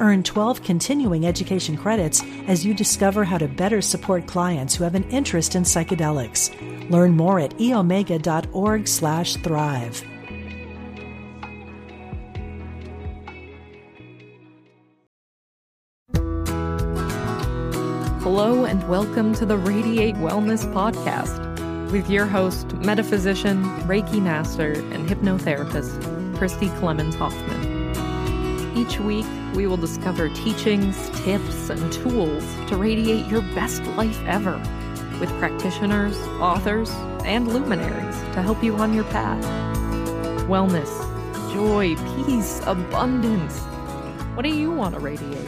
Earn 12 continuing education credits as you discover how to better support clients who have an interest in psychedelics. Learn more at eomega.org/thrive. Hello and welcome to the Radiate Wellness Podcast with your host, metaphysician, Reiki master, and hypnotherapist, Christy Clemens Hoffman. Each week, we will discover teachings, tips, and tools to radiate your best life ever with practitioners, authors, and luminaries to help you on your path. Wellness, joy, peace, abundance. What do you want to radiate?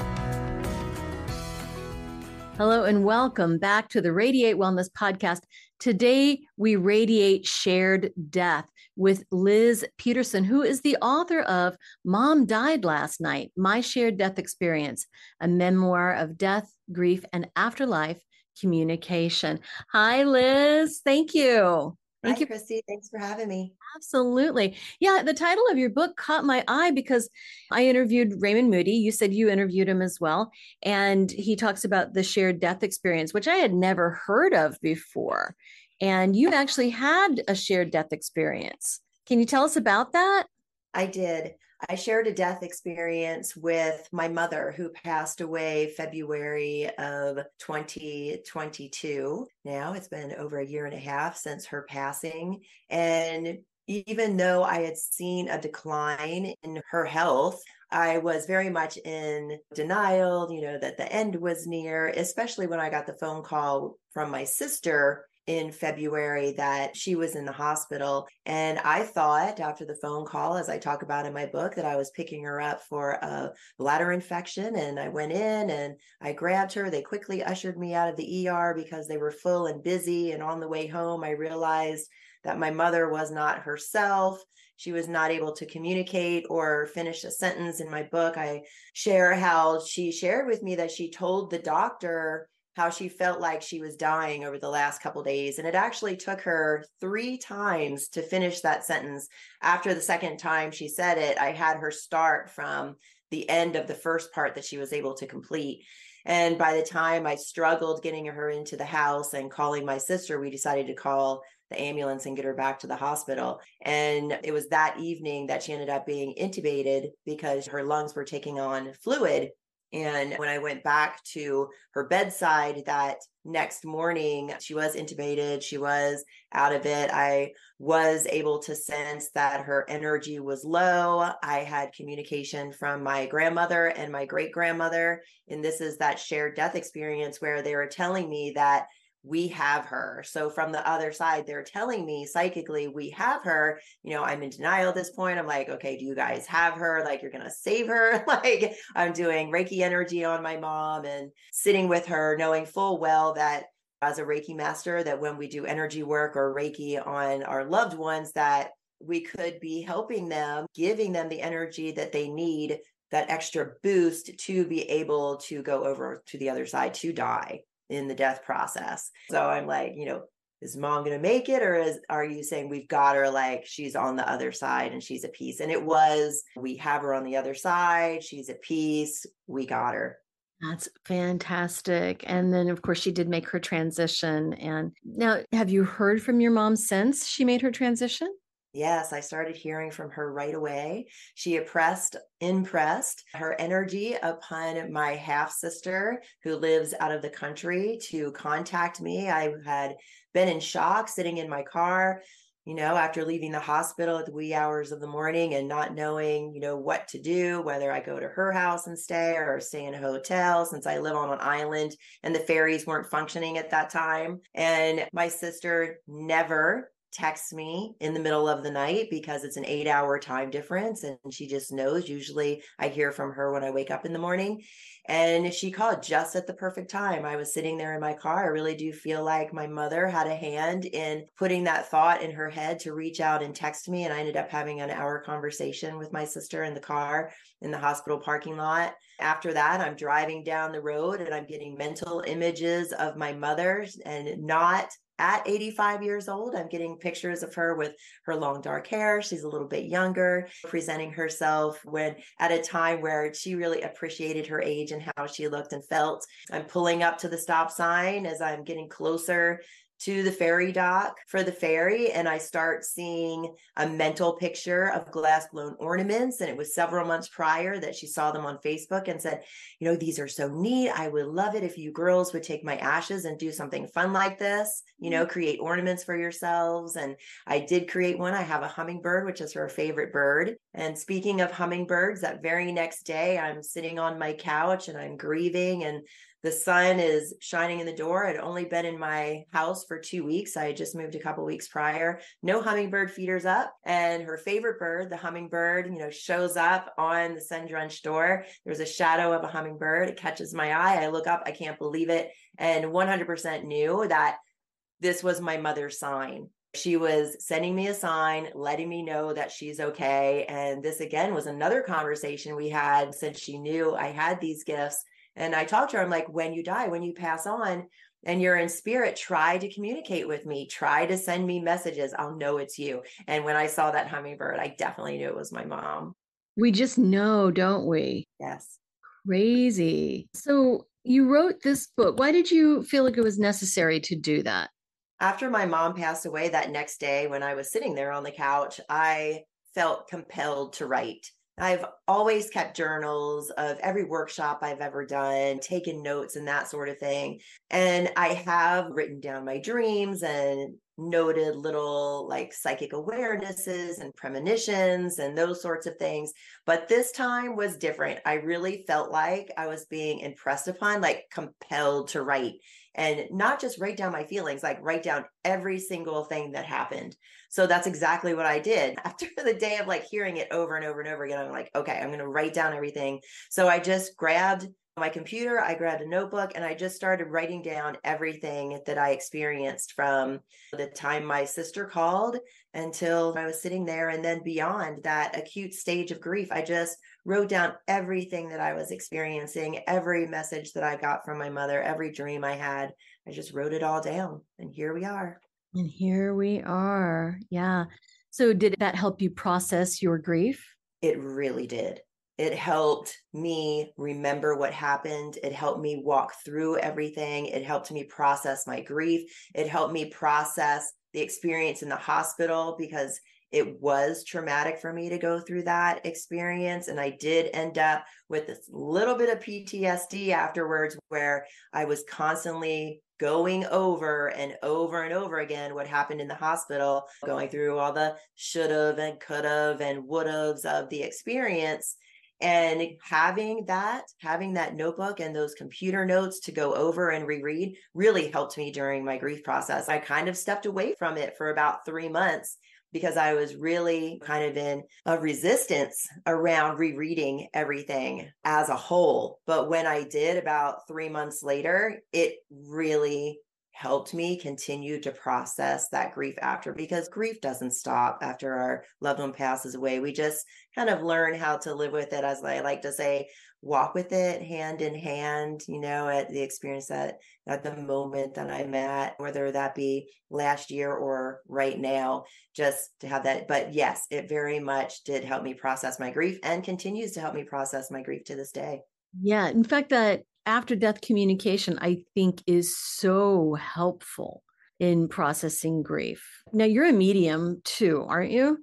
Hello and welcome back to the Radiate Wellness Podcast. Today, we radiate shared death with Liz Peterson, who is the author of Mom Died Last Night My Shared Death Experience, a memoir of death, grief, and afterlife communication. Hi, Liz. Thank you. Thank Hi, you, Christy. Thanks for having me. Absolutely. Yeah, the title of your book caught my eye because I interviewed Raymond Moody. You said you interviewed him as well. And he talks about the shared death experience, which I had never heard of before. And you actually had a shared death experience. Can you tell us about that? I did. I shared a death experience with my mother who passed away February of 2022. Now it's been over a year and a half since her passing. And even though I had seen a decline in her health, I was very much in denial, you know, that the end was near, especially when I got the phone call from my sister in February that she was in the hospital. And I thought after the phone call, as I talk about in my book, that I was picking her up for a bladder infection. And I went in and I grabbed her. They quickly ushered me out of the ER because they were full and busy. And on the way home, I realized that my mother was not herself. She was not able to communicate or finish a sentence in my book. I share how she shared with me that she told the doctor how she felt like she was dying over the last couple days and it actually took her 3 times to finish that sentence after the second time she said it i had her start from the end of the first part that she was able to complete and by the time i struggled getting her into the house and calling my sister we decided to call the ambulance and get her back to the hospital. And it was that evening that she ended up being intubated because her lungs were taking on fluid and when I went back to her bedside that next morning, she was intubated, she was out of it. I was able to sense that her energy was low. I had communication from my grandmother and my great grandmother. And this is that shared death experience where they were telling me that we have her. So from the other side, they're telling me psychically, we have her. You know, I'm in denial at this point. I'm like, okay, do you guys have her? Like, you're going to save her? like, I'm doing Reiki energy on my mom and sitting with her, knowing full well that as a Reiki master, that when we do energy work or Reiki on our loved ones, that we could be helping them, giving them the energy that they need, that extra boost to be able to go over to the other side to die in the death process. So I'm like, you know, is mom going to make it or is are you saying we've got her like she's on the other side and she's a piece and it was we have her on the other side she's a piece we got her. That's fantastic. And then of course she did make her transition. And now have you heard from your mom since she made her transition Yes, I started hearing from her right away. She impressed, impressed her energy upon my half sister who lives out of the country to contact me. I had been in shock sitting in my car, you know, after leaving the hospital at the wee hours of the morning and not knowing, you know, what to do, whether I go to her house and stay or stay in a hotel since I live on an island and the ferries weren't functioning at that time. And my sister never texts me in the middle of the night because it's an eight hour time difference. And she just knows. Usually I hear from her when I wake up in the morning. And she called just at the perfect time. I was sitting there in my car. I really do feel like my mother had a hand in putting that thought in her head to reach out and text me. And I ended up having an hour conversation with my sister in the car in the hospital parking lot. After that, I'm driving down the road and I'm getting mental images of my mother and not at 85 years old. I'm getting pictures of her with her long dark hair. She's a little bit younger, presenting herself when at a time where she really appreciated her age and how she looked and felt. I'm pulling up to the stop sign as I'm getting closer to the ferry dock for the ferry and I start seeing a mental picture of glass blown ornaments. And it was several months prior that she saw them on Facebook and said, You know, these are so neat. I would love it if you girls would take my ashes and do something fun like this, you know, mm-hmm. create ornaments for yourselves. And I did create one. I have a hummingbird, which is her favorite bird. And speaking of hummingbirds, that very next day, I'm sitting on my couch and I'm grieving and the sun is shining in the door. I'd only been in my house for two weeks. I had just moved a couple weeks prior. No hummingbird feeders up. And her favorite bird, the hummingbird, you know, shows up on the sun drenched door. There's a shadow of a hummingbird. It catches my eye. I look up. I can't believe it. And 100% knew that this was my mother's sign. She was sending me a sign, letting me know that she's okay. And this again was another conversation we had since she knew I had these gifts and I talked to her, I'm like, when you die, when you pass on and you're in spirit, try to communicate with me, try to send me messages. I'll know it's you. And when I saw that hummingbird, I definitely knew it was my mom. We just know, don't we? Yes. Crazy. So you wrote this book. Why did you feel like it was necessary to do that? After my mom passed away that next day, when I was sitting there on the couch, I felt compelled to write. I've always kept journals of every workshop I've ever done, taken notes and that sort of thing. And I have written down my dreams and noted little like psychic awarenesses and premonitions and those sorts of things. But this time was different. I really felt like I was being impressed upon, like compelled to write and not just write down my feelings, like write down every single thing that happened. So that's exactly what I did. After the day of like hearing it over and over and over again, I'm like, okay, I'm going to write down everything. So I just grabbed my computer, I grabbed a notebook, and I just started writing down everything that I experienced from the time my sister called until I was sitting there and then beyond that acute stage of grief. I just wrote down everything that I was experiencing, every message that I got from my mother, every dream I had. I just wrote it all down. And here we are. And here we are. Yeah. So, did that help you process your grief? It really did. It helped me remember what happened. It helped me walk through everything. It helped me process my grief. It helped me process the experience in the hospital because it was traumatic for me to go through that experience. And I did end up with this little bit of PTSD afterwards, where I was constantly going over and over and over again what happened in the hospital, going through all the should have and could have and would haves of the experience. And having that, having that notebook and those computer notes to go over and reread really helped me during my grief process. I kind of stepped away from it for about three months because I was really kind of in a resistance around rereading everything as a whole. But when I did about three months later, it really helped me continue to process that grief after because grief doesn't stop after our loved one passes away. We just kind of learn how to live with it, as I like to say, walk with it hand in hand, you know, at the experience that at the moment that I'm at, whether that be last year or right now, just to have that. But yes, it very much did help me process my grief and continues to help me process my grief to this day. Yeah. In fact, that after death communication, I think, is so helpful in processing grief. Now, you're a medium too, aren't you?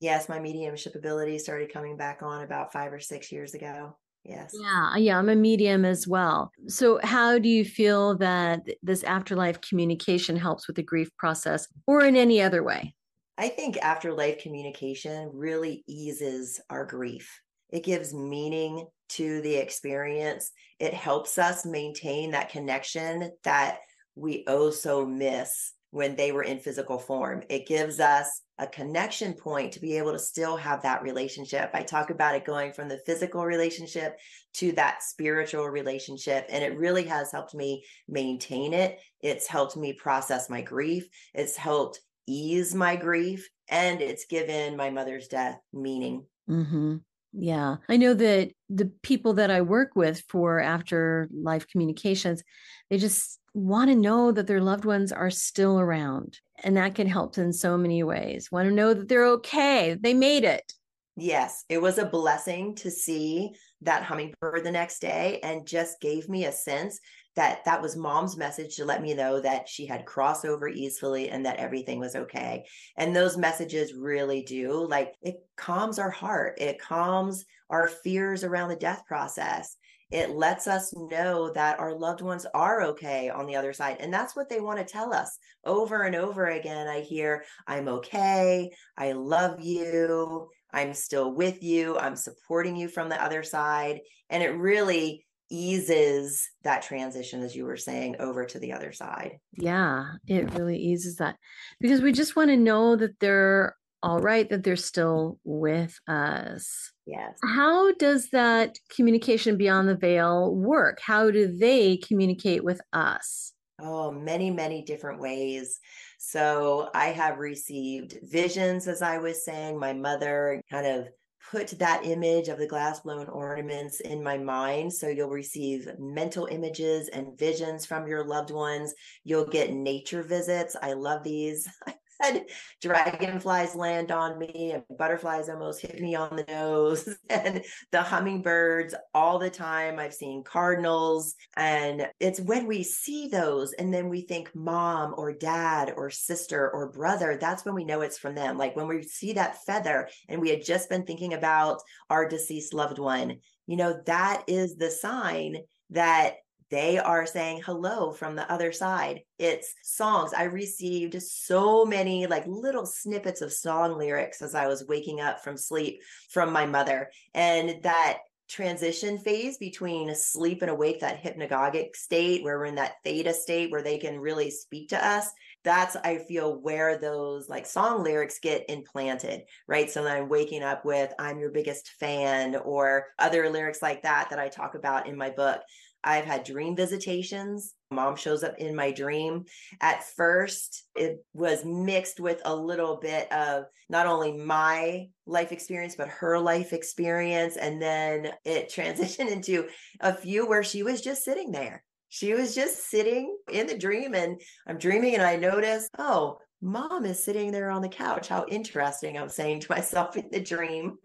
Yes, my mediumship ability started coming back on about five or six years ago. Yes. Yeah, yeah, I'm a medium as well. So, how do you feel that this afterlife communication helps with the grief process or in any other way? I think afterlife communication really eases our grief. It gives meaning to the experience. It helps us maintain that connection that we oh so miss when they were in physical form. It gives us a connection point to be able to still have that relationship. I talk about it going from the physical relationship to that spiritual relationship. And it really has helped me maintain it. It's helped me process my grief. It's helped ease my grief. And it's given my mother's death meaning. Mm-hmm. Yeah. I know that the people that I work with for after life communications, they just want to know that their loved ones are still around. And that can help in so many ways. Want to know that they're okay, they made it. Yes, it was a blessing to see that hummingbird the next day and just gave me a sense that that was mom's message to let me know that she had crossed over easily and that everything was okay. And those messages really do like it calms our heart, it calms our fears around the death process it lets us know that our loved ones are okay on the other side. And that's what they want to tell us over and over again. I hear, I'm okay. I love you. I'm still with you. I'm supporting you from the other side. And it really eases that transition, as you were saying, over to the other side. Yeah, it really eases that because we just want to know that they're all right, that they're still with us. Yes. How does that communication beyond the veil work? How do they communicate with us? Oh, many, many different ways. So I have received visions, as I was saying. My mother kind of put that image of the glass blown ornaments in my mind. So you'll receive mental images and visions from your loved ones. You'll get nature visits. I love these. had dragonflies land on me and butterflies almost hit me on the nose and the hummingbirds all the time. I've seen cardinals. And it's when we see those and then we think mom or dad or sister or brother, that's when we know it's from them. Like when we see that feather and we had just been thinking about our deceased loved one, you know, that is the sign that they are saying hello from the other side. It's songs. I received so many like little snippets of song lyrics as I was waking up from sleep from my mother. And that transition phase between sleep and awake, that hypnagogic state where we're in that theta state where they can really speak to us. That's, I feel, where those like song lyrics get implanted, right? So then I'm waking up with, I'm your biggest fan, or other lyrics like that that I talk about in my book. I've had dream visitations. Mom shows up in my dream. At first, it was mixed with a little bit of not only my life experience, but her life experience. And then it transitioned into a few where she was just sitting there. She was just sitting in the dream, and I'm dreaming, and I notice, oh, mom is sitting there on the couch. How interesting, I'm saying to myself in the dream.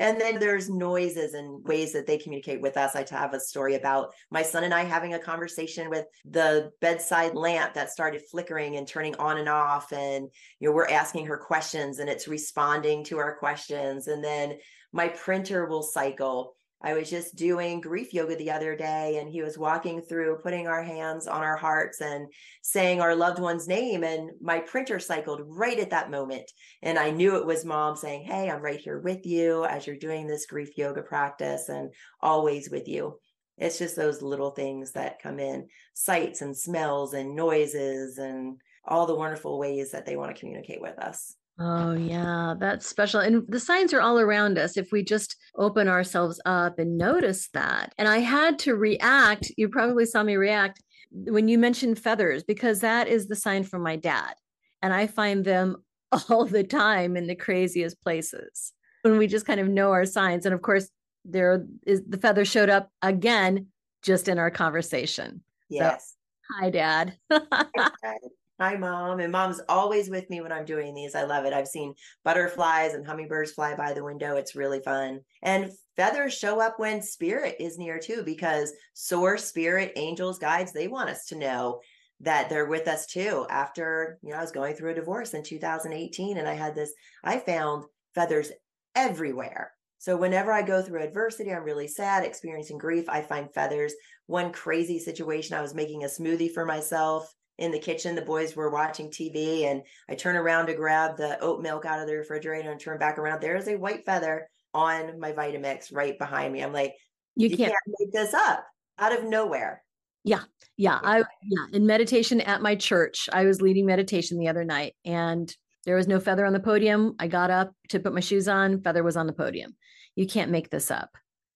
and then there's noises and ways that they communicate with us. I have a story about my son and I having a conversation with the bedside lamp that started flickering and turning on and off. And, you know, we're asking her questions and it's responding to our questions. And then my printer will cycle I was just doing grief yoga the other day, and he was walking through, putting our hands on our hearts and saying our loved one's name. And my printer cycled right at that moment. And I knew it was mom saying, Hey, I'm right here with you as you're doing this grief yoga practice and always with you. It's just those little things that come in sights and smells and noises and all the wonderful ways that they want to communicate with us. Oh, yeah, that's special. And the signs are all around us if we just open ourselves up and notice that. And I had to react. You probably saw me react when you mentioned feathers, because that is the sign from my dad. And I find them all the time in the craziest places when we just kind of know our signs. And of course, there is the feather showed up again just in our conversation. Yes. So, hi, dad. Mom. And mom's always with me when I'm doing these. I love it. I've seen butterflies and hummingbirds fly by the window. It's really fun. And feathers show up when spirit is near too, because source, spirit, angels, guides, they want us to know that they're with us too. After, you know, I was going through a divorce in 2018 and I had this, I found feathers everywhere. So whenever I go through adversity, I'm really sad, experiencing grief, I find feathers. One crazy situation, I was making a smoothie for myself in the kitchen. The boys were watching TV, and I turn around to grab the oat milk out of the refrigerator and turn back around. There's a white feather on my Vitamix right behind me. I'm like, you, you can't. can't make this up out of nowhere. Yeah. Yeah. I yeah, in meditation at my church. I was leading meditation the other night and there was no feather on the podium. I got up to put my shoes on, feather was on the podium. You can't make this up.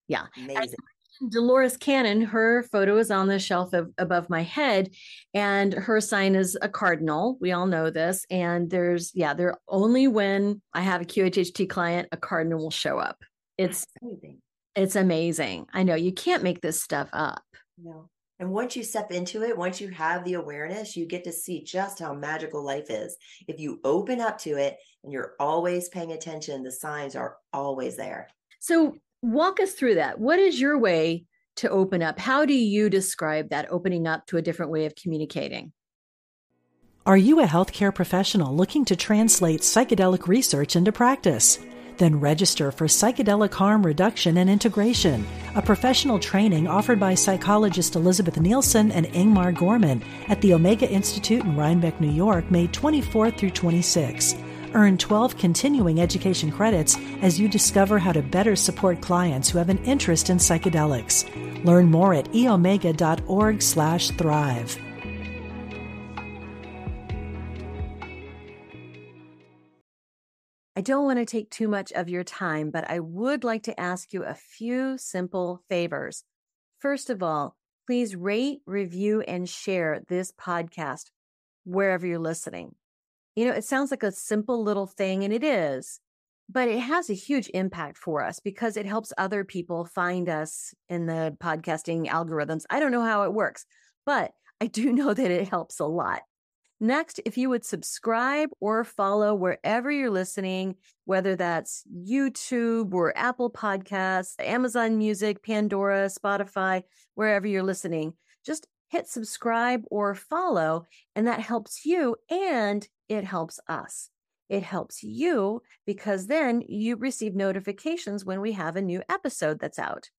Yeah. Amazing. Dolores Cannon, her photo is on the shelf of, above my head, and her sign is a cardinal. We all know this. And there's, yeah, there only when I have a QHHT client, a cardinal will show up. It's amazing. It's amazing. I know you can't make this stuff up. No. And once you step into it, once you have the awareness, you get to see just how magical life is. If you open up to it and you're always paying attention, the signs are always there. So, walk us through that. What is your way to open up? How do you describe that opening up to a different way of communicating? Are you a healthcare professional looking to translate psychedelic research into practice? Then register for Psychedelic Harm Reduction and Integration, a professional training offered by psychologist Elizabeth Nielsen and Ingmar Gorman at the Omega Institute in Rhinebeck, New York, May 24th through 26. Earn 12 continuing education credits as you discover how to better support clients who have an interest in psychedelics. Learn more at eomega.org/thrive. I don't want to take too much of your time, but I would like to ask you a few simple favors. First of all, please rate, review, and share this podcast wherever you're listening. You know, it sounds like a simple little thing, and it is, but it has a huge impact for us because it helps other people find us in the podcasting algorithms. I don't know how it works, but I do know that it helps a lot. Next, if you would subscribe or follow wherever you're listening, whether that's YouTube or Apple Podcasts, Amazon Music, Pandora, Spotify, wherever you're listening, just hit subscribe or follow, and that helps you and it helps us. It helps you because then you receive notifications when we have a new episode that's out.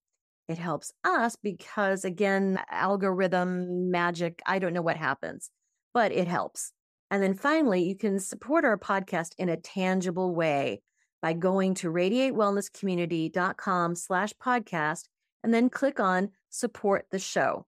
It helps us because, again, algorithm magic, I don't know what happens but it helps. And then finally, you can support our podcast in a tangible way by going to radiatewellnesscommunity.com slash podcast and then click on support the show.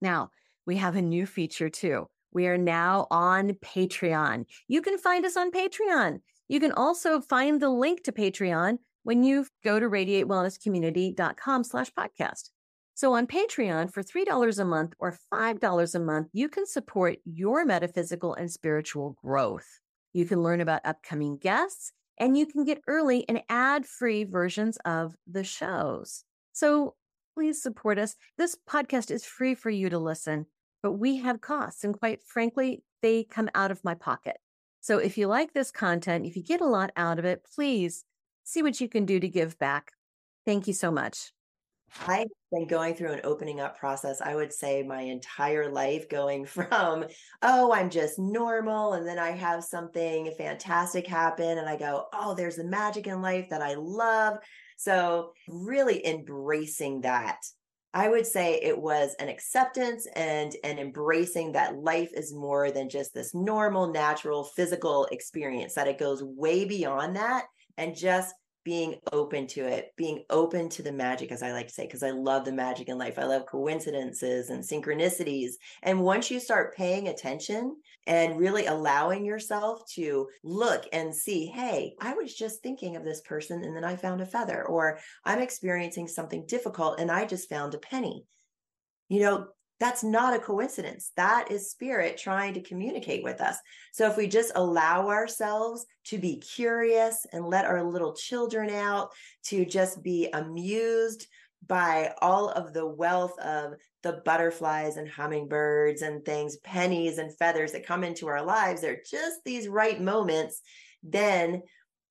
Now, we have a new feature too. We are now on Patreon. You can find us on Patreon. You can also find the link to Patreon when you go to radiatewellnesscommunity.com slash podcast. So on Patreon, for $3 a month or $5 a month, you can support your metaphysical and spiritual growth. You can learn about upcoming guests and you can get early and ad free versions of the shows. So please support us. This podcast is free for you to listen, but we have costs. And quite frankly, they come out of my pocket. So if you like this content, if you get a lot out of it, please see what you can do to give back. Thank you so much. I've been going through an opening up process, I would say my entire life, going from, oh, I'm just normal. And then I have something fantastic happen. And I go, oh, there's the magic in life that I love. So, really embracing that. I would say it was an acceptance and an embracing that life is more than just this normal, natural, physical experience, that it goes way beyond that and just being open to it, being open to the magic, as I like to say, because I love the magic in life. I love coincidences and synchronicities. And once you start paying attention and really allowing yourself to look and see, hey, I was just thinking of this person and then I found a feather, or I'm experiencing something difficult and I just found a penny. You know, that's not a coincidence. That is spirit trying to communicate with us. So if we just allow ourselves to be curious and let our little children out to just be amused by all of the wealth of the butterflies and hummingbirds and things, pennies and feathers that come into our lives, they're just these right moments, then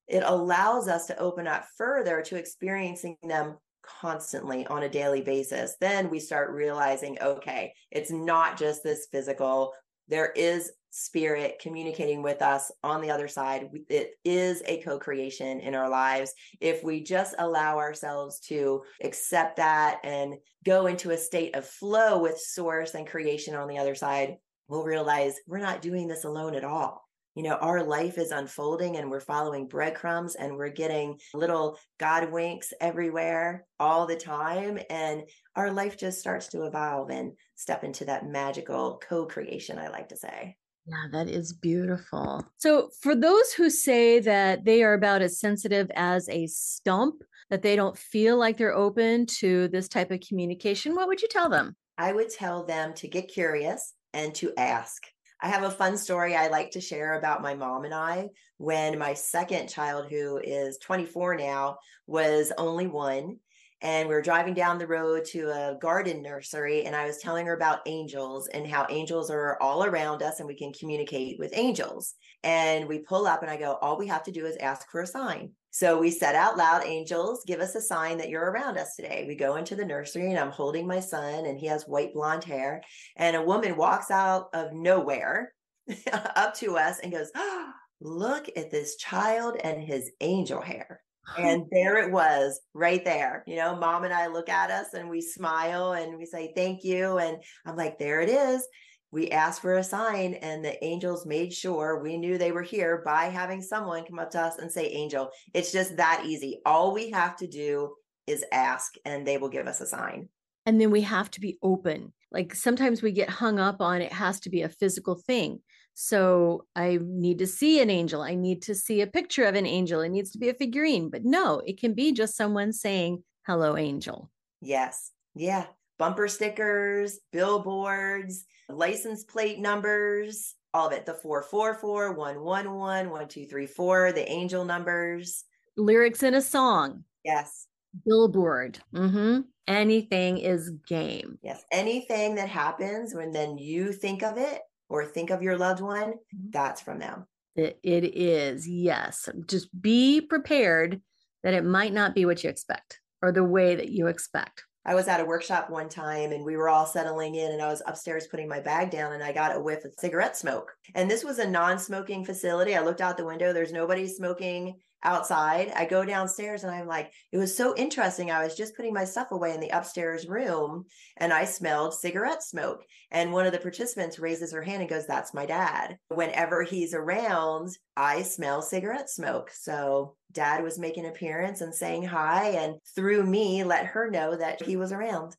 it allows us to open up further to experiencing them constantly on a daily basis, then we start realizing okay, it's not just this physical, there is spirit communicating with us on the other side. It is a co creation in our lives. If we just allow ourselves to accept that and go into a state of flow with source and creation on the other side, we'll realize we're not doing this alone at all. You know, our life is unfolding and we're following breadcrumbs and we're getting little God winks everywhere all the time. And our life just starts to evolve and step into that magical co creation, I like to say. Yeah, that is beautiful. So, for those who say that they are about as sensitive as a stump, that they don't feel like they're open to this type of communication, what would you tell them? I would tell them to get curious and to ask. I have a fun story I like to share about my mom and I. When my second child, who is 24 now, was only one and we were driving down the road to a garden nursery and i was telling her about angels and how angels are all around us and we can communicate with angels. And we pull up and i go all we have to do is ask for a sign. So we said out loud angels give us a sign that you're around us today. We go into the nursery and i'm holding my son and he has white blonde hair and a woman walks out of nowhere up to us and goes oh, look at this child and his angel hair and there it was right there. You know mom and i look at us and we smile and we say thank you. And i'm like there it is. We asked for a sign and the angels made sure we knew they were here by having someone come up to us and say angel it's just that easy. All we have to do is ask and they will give us a sign. And then we have to be open. Like sometimes we get hung up on it has to be a physical thing so I need to see an angel. I need to see a picture of an angel. It needs to be a figurine. But no, it can be just someone saying, hello, angel. Yes. Yeah. Bumper stickers, billboards, license plate numbers, all of it. The 444, 111, 1234, the angel numbers. Lyrics in a song. Yes. Billboard. Mm-hmm. Anything is game. Yes. Anything that happens when then you think of it or think of your loved one, mm-hmm. that's from them. It, it is, yes. Just be prepared that it might not be what you expect or the way that you expect. I was at a workshop one time and we were all settling in and I was upstairs putting my bag down and I got a whiff of cigarette smoke. And this was a non-smoking facility. I looked out the window, there's nobody smoking outside. I go downstairs and I'm like, it was so interesting. I was just putting my stuff away in the upstairs room and I smelled cigarette smoke. And one of the participants raises her hand and goes, That's my dad. Whenever he's around, I smell cigarette smoke. So dad was making an appearance and saying hi and through me let her know that he was around.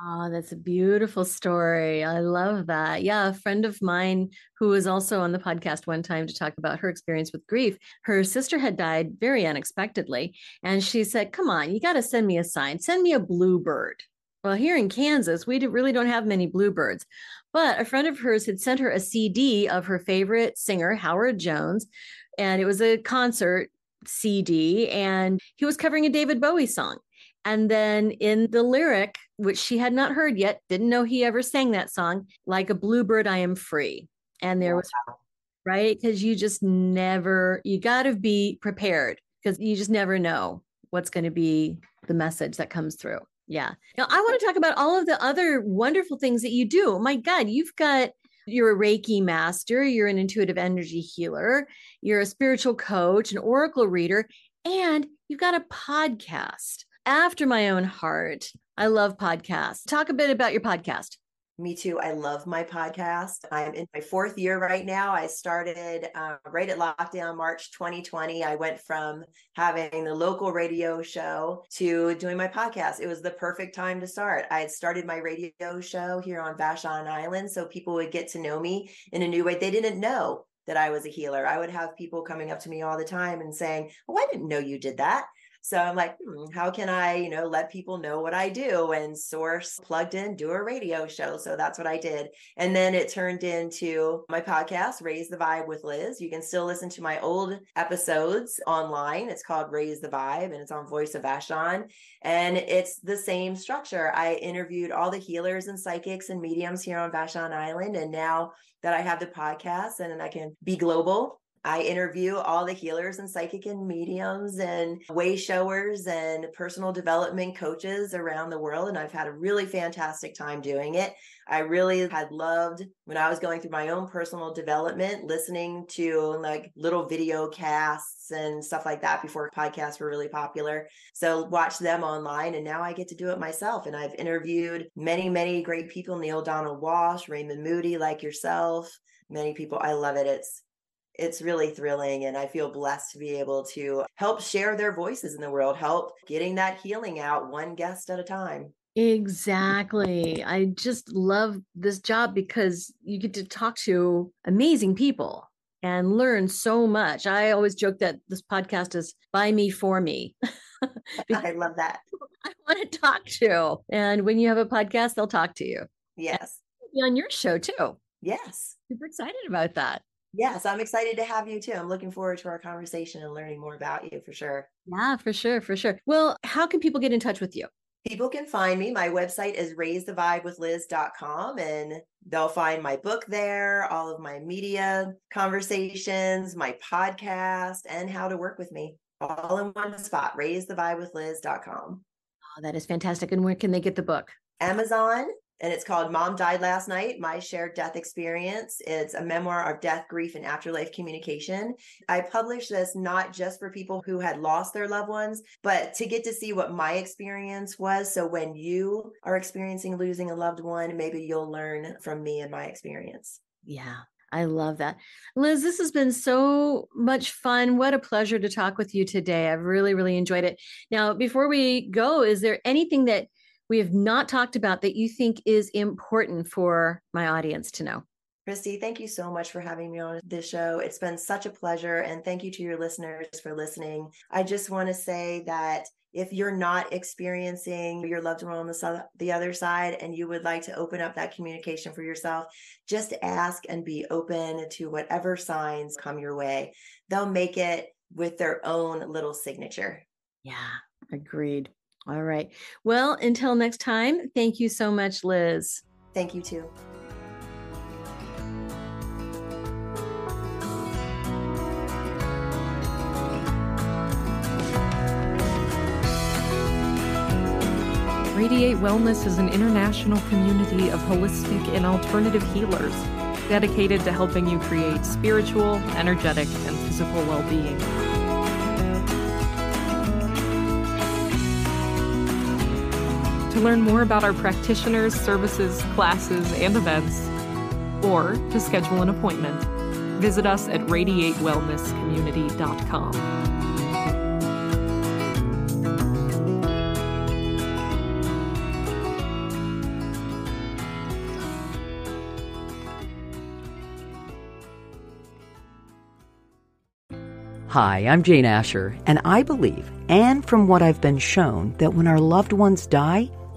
Oh, that's a beautiful story. I love that. Yeah, a friend of mine who was also on the podcast one time to talk about her experience with grief, her sister had died very unexpectedly. And she said, Come on, you got to send me a sign, send me a bluebird. Well, here in Kansas, we really don't have many bluebirds. But a friend of hers had sent her a CD of her favorite singer, Howard Jones. And it was a concert CD, and he was covering a David Bowie song. And then in the lyric, which she had not heard yet, didn't know he ever sang that song, like a bluebird, I am free. And there was, right? Because you just never, you got to be prepared because you just never know what's going to be the message that comes through. Yeah. Now, I want to talk about all of the other wonderful things that you do. Oh my God, you've got, you're a Reiki master, you're an intuitive energy healer, you're a spiritual coach, an oracle reader, and you've got a podcast after my own heart. I love podcasts. Talk a bit about your podcast. Me too. I love my podcast. I'm in my fourth year right now. I started uh, right at lockdown, March 2020. I went from having the local radio show to doing my podcast. It was the perfect time to start. I had started my radio show here on Vashon Island so people would get to know me in a new way. They didn't know that I was a healer. I would have people coming up to me all the time and saying, Oh, I didn't know you did that. So I'm like, hmm, how can I, you know, let people know what I do and source plugged in, do a radio show. So that's what I did. And then it turned into my podcast, Raise the Vibe with Liz. You can still listen to my old episodes online. It's called Raise the Vibe and it's on Voice of Vashon. And it's the same structure. I interviewed all the healers and psychics and mediums here on Vashon Island. And now that I have the podcast and I can be global, I interview all the healers and psychic and mediums and way showers and personal development coaches around the world. And I've had a really fantastic time doing it. I really had loved when I was going through my own personal development, listening to like little video casts and stuff like that before podcasts were really popular. So watch them online and now I get to do it myself. And I've interviewed many, many great people, Neale Donald Walsch, Raymond Moody, like yourself, many people. I love it. It's it's really thrilling and i feel blessed to be able to help share their voices in the world help getting that healing out one guest at a time Exactly. I just love this job because you get to talk to amazing people and learn so much. I always joke that this podcast is by me for me. I love that. I want to talk to. And when you have a podcast, they'll talk to you. Yes. Be on your show too. Yes. Super excited about that. Yes, I'm excited to have you too. I'm looking forward to our conversation and learning more about you for sure. Yeah, for sure, for sure. Well, how can people get in touch with you? People can find me. My website is raisethevibewithliz.com and they'll find my book there, all of my media conversations, my podcast, and how to work with me all in one spot. Raisethevibewithliz.com. Oh, that is fantastic. And where can they get the book? Amazon and it's called Mom Died Last Night My Shared Death Experience. It's a memoir of death, grief, and afterlife communication. I published this not just for people who had lost their loved ones, but to get to see what my experience was. So when you are experiencing losing a loved one, maybe you'll learn from me and my experience. Yeah. I love that. Liz, this has been so much fun. What a pleasure to talk with you today. I've really, really enjoyed it. Now, before we go, is there anything that we have not talked about that you think is important for my audience to know? Christy, thank you so much for having me on this show. It's been such a pleasure. And thank you to your listeners for listening. I just want to say that if you're not experiencing your loved one on the, the other side and you would like to open up that communication for yourself, just ask and be open to whatever signs come your way. They'll make it with their own little signature. Yeah, agreed. All right. Well, until next time, thank you so much, Liz. Thank you too. Radiate Wellness is an international community of holistic and alternative healers dedicated to helping you create spiritual, energetic, and physical well being. To learn more about our practitioners, services, classes, and events, or to schedule an appointment, visit us at radiatewellnesscommunity.com. Hi, I'm Jane Asher, and I believe, and from what I've been shown, that when our loved ones die,